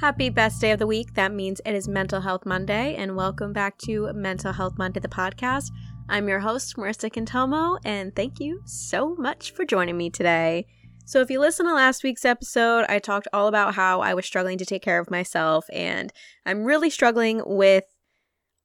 Happy best day of the week. That means it is Mental Health Monday, and welcome back to Mental Health Monday, the podcast. I'm your host, Marissa Cantomo, and thank you so much for joining me today. So, if you listen to last week's episode, I talked all about how I was struggling to take care of myself, and I'm really struggling with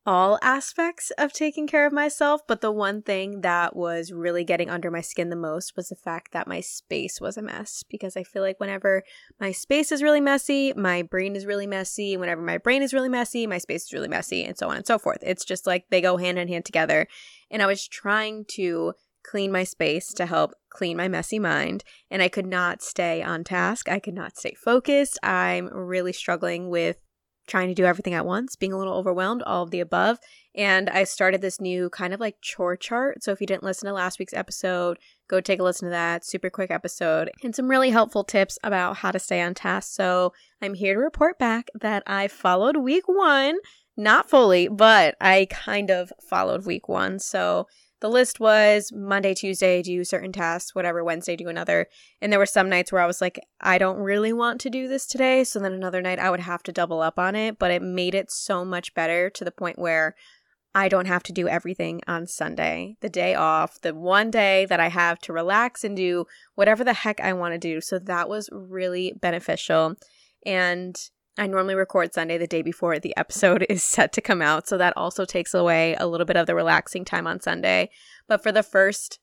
all aspects of taking care of myself, but the one thing that was really getting under my skin the most was the fact that my space was a mess. Because I feel like whenever my space is really messy, my brain is really messy. Whenever my brain is really messy, my space is really messy, and so on and so forth. It's just like they go hand in hand together. And I was trying to clean my space to help clean my messy mind, and I could not stay on task. I could not stay focused. I'm really struggling with trying to do everything at once, being a little overwhelmed, all of the above. And I started this new kind of like chore chart. So if you didn't listen to last week's episode, go take a listen to that. Super quick episode and some really helpful tips about how to stay on task. So I'm here to report back that I followed week one, not fully, but I kind of followed week one. So the list was Monday, Tuesday, do certain tasks, whatever, Wednesday, do another. And there were some nights where I was like, I don't really want to do this today. So then another night I would have to double up on it, but it made it so much better to the point where I don't have to do everything on Sunday, the day off, the one day that I have to relax and do whatever the heck I want to do. So that was really beneficial. And I normally record Sunday the day before the episode is set to come out. So that also takes away a little bit of the relaxing time on Sunday. But for the first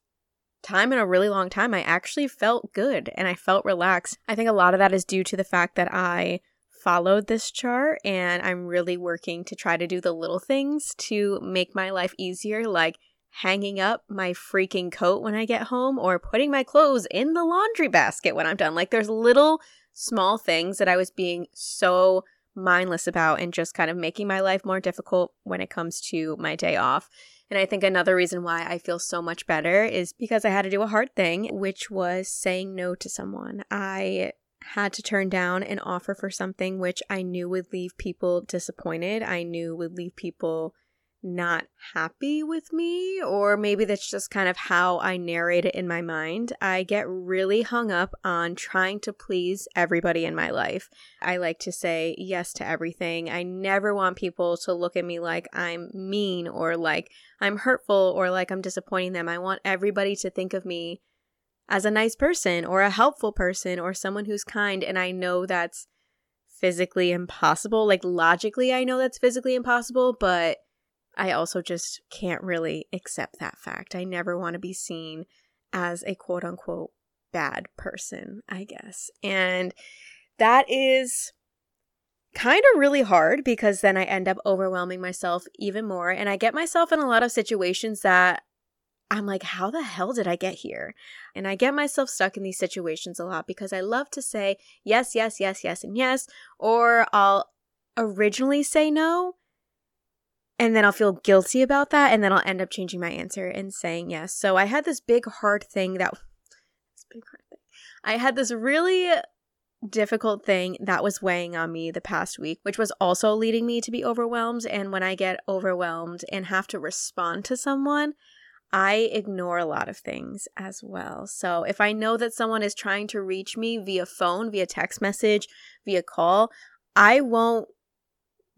time in a really long time, I actually felt good and I felt relaxed. I think a lot of that is due to the fact that I followed this chart and I'm really working to try to do the little things to make my life easier, like hanging up my freaking coat when I get home or putting my clothes in the laundry basket when I'm done. Like there's little small things that I was being so mindless about and just kind of making my life more difficult when it comes to my day off. And I think another reason why I feel so much better is because I had to do a hard thing, which was saying no to someone. I had to turn down an offer for something which I knew would leave people disappointed. I knew would leave people not happy with me, or maybe that's just kind of how I narrate it in my mind. I get really hung up on trying to please everybody in my life. I like to say yes to everything. I never want people to look at me like I'm mean or like I'm hurtful or like I'm disappointing them. I want everybody to think of me as a nice person or a helpful person or someone who's kind. And I know that's physically impossible. Like, logically, I know that's physically impossible, but I also just can't really accept that fact. I never want to be seen as a quote unquote bad person, I guess. And that is kind of really hard because then I end up overwhelming myself even more. And I get myself in a lot of situations that I'm like, how the hell did I get here? And I get myself stuck in these situations a lot because I love to say yes, yes, yes, yes, and yes, or I'll originally say no and then I'll feel guilty about that and then I'll end up changing my answer and saying yes. So I had this big hard thing that this big hard thing. I had this really difficult thing that was weighing on me the past week, which was also leading me to be overwhelmed and when I get overwhelmed and have to respond to someone, I ignore a lot of things as well. So if I know that someone is trying to reach me via phone, via text message, via call, I won't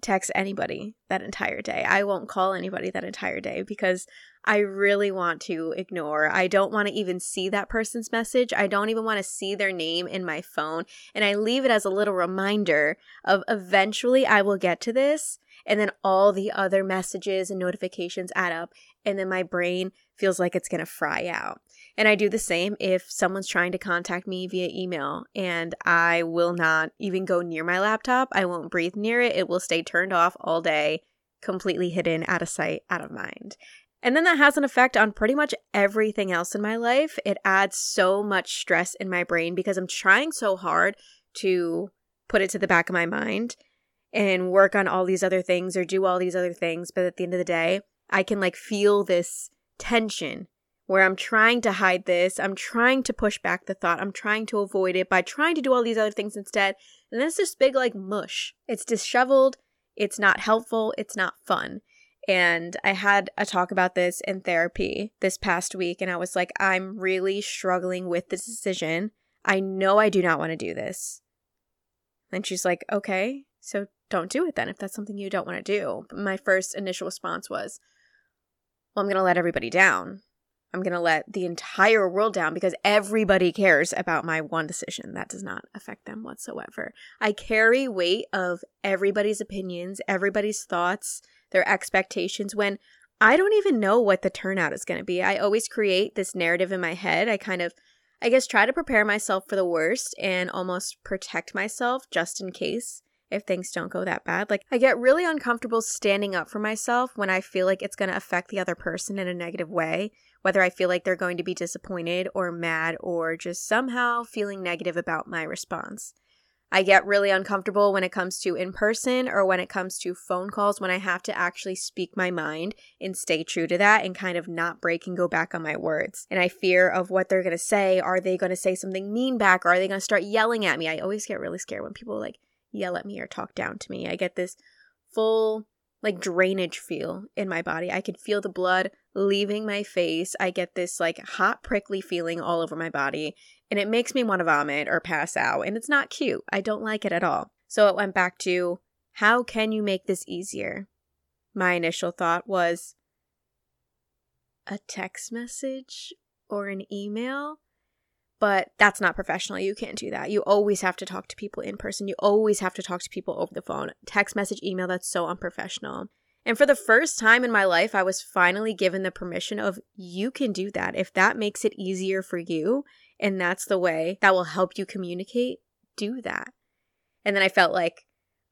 text anybody that entire day. I won't call anybody that entire day because I really want to ignore. I don't want to even see that person's message. I don't even want to see their name in my phone. And I leave it as a little reminder of eventually I will get to this. And then all the other messages and notifications add up. And then my brain feels like it's going to fry out. And I do the same if someone's trying to contact me via email and I will not even go near my laptop. I won't breathe near it. It will stay turned off all day, completely hidden, out of sight, out of mind. And then that has an effect on pretty much everything else in my life. It adds so much stress in my brain because I'm trying so hard to put it to the back of my mind and work on all these other things or do all these other things. But at the end of the day, I can like feel this tension where I'm trying to hide this. I'm trying to push back the thought. I'm trying to avoid it by trying to do all these other things instead. And then it's this big, like, mush. It's disheveled. It's not helpful. It's not fun. And I had a talk about this in therapy this past week. And I was like, I'm really struggling with this decision. I know I do not want to do this. And she's like, okay, so don't do it then if that's something you don't want to do. My first initial response was, well, I'm going to let everybody down. I'm going to let the entire world down because everybody cares about my one decision. That does not affect them whatsoever. I carry weight of everybody's opinions, everybody's thoughts, their expectations when I don't even know what the turnout is going to be. I always create this narrative in my head. I kind of, I guess, try to prepare myself for the worst and almost protect myself just in case if things don't go that bad. Like, I get really uncomfortable standing up for myself when I feel like it's going to affect the other person in a negative way whether I feel like they're going to be disappointed or mad or just somehow feeling negative about my response. I get really uncomfortable when it comes to in person or when it comes to phone calls when I have to actually speak my mind and stay true to that and kind of not break and go back on my words. And I fear of what they're going to say. Are they going to say something mean back or are they going to start yelling at me? I always get really scared when people like yell at me or talk down to me. I get this full like drainage feel in my body. I can feel the blood leaving my face. I get this like hot, prickly feeling all over my body, and it makes me want to vomit or pass out. And it's not cute. I don't like it at all. So it went back to how can you make this easier? My initial thought was a text message or an email but that's not professional. You can't do that. You always have to talk to people in person. You always have to talk to people over the phone. Text message, email, that's so unprofessional. And for the first time in my life, I was finally given the permission of you can do that. If that makes it easier for you and that's the way that will help you communicate, do that. And then I felt like,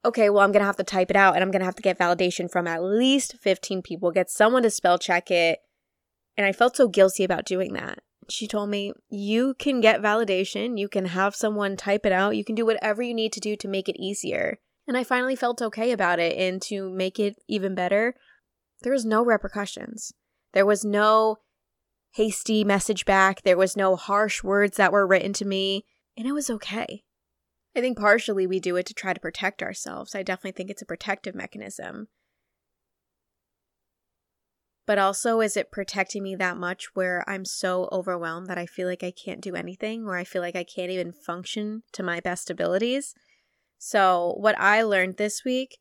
okay, well, I'm going to have to type it out and I'm going to have to get validation from at least 15 people, get someone to spell check it. And I felt so guilty about doing that she told me, You can get validation, you can have someone type it out, you can do whatever you need to do to make it easier. And I finally felt okay about it. And to make it even better, there was no repercussions. There was no hasty message back, there was no harsh words that were written to me, and it was okay. I think partially we do it to try to protect ourselves. I definitely think it's a protective mechanism but also is it protecting me that much where I'm so overwhelmed that I feel like I can't do anything or I feel like I can't even function to my best abilities? So, what I learned this week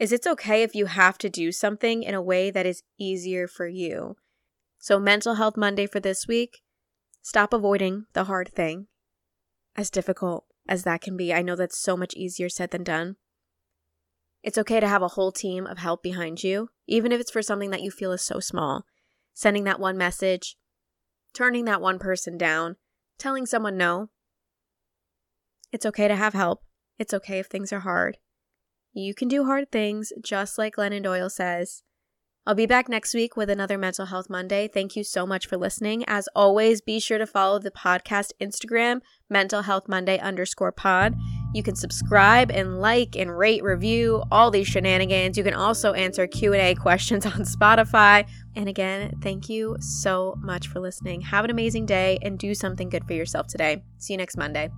is it's okay if you have to do something in a way that is easier for you. So, Mental Health Monday for this week, stop avoiding the hard thing. As difficult as that can be, I know that's so much easier said than done. It's okay to have a whole team of help behind you, even if it's for something that you feel is so small. Sending that one message, turning that one person down, telling someone no. It's okay to have help. It's okay if things are hard. You can do hard things, just like Glennon Doyle says. I'll be back next week with another Mental Health Monday. Thank you so much for listening. As always, be sure to follow the podcast Instagram, Mental Health Monday underscore pod. You can subscribe and like and rate, review all these shenanigans. You can also answer Q&A questions on Spotify. And again, thank you so much for listening. Have an amazing day and do something good for yourself today. See you next Monday.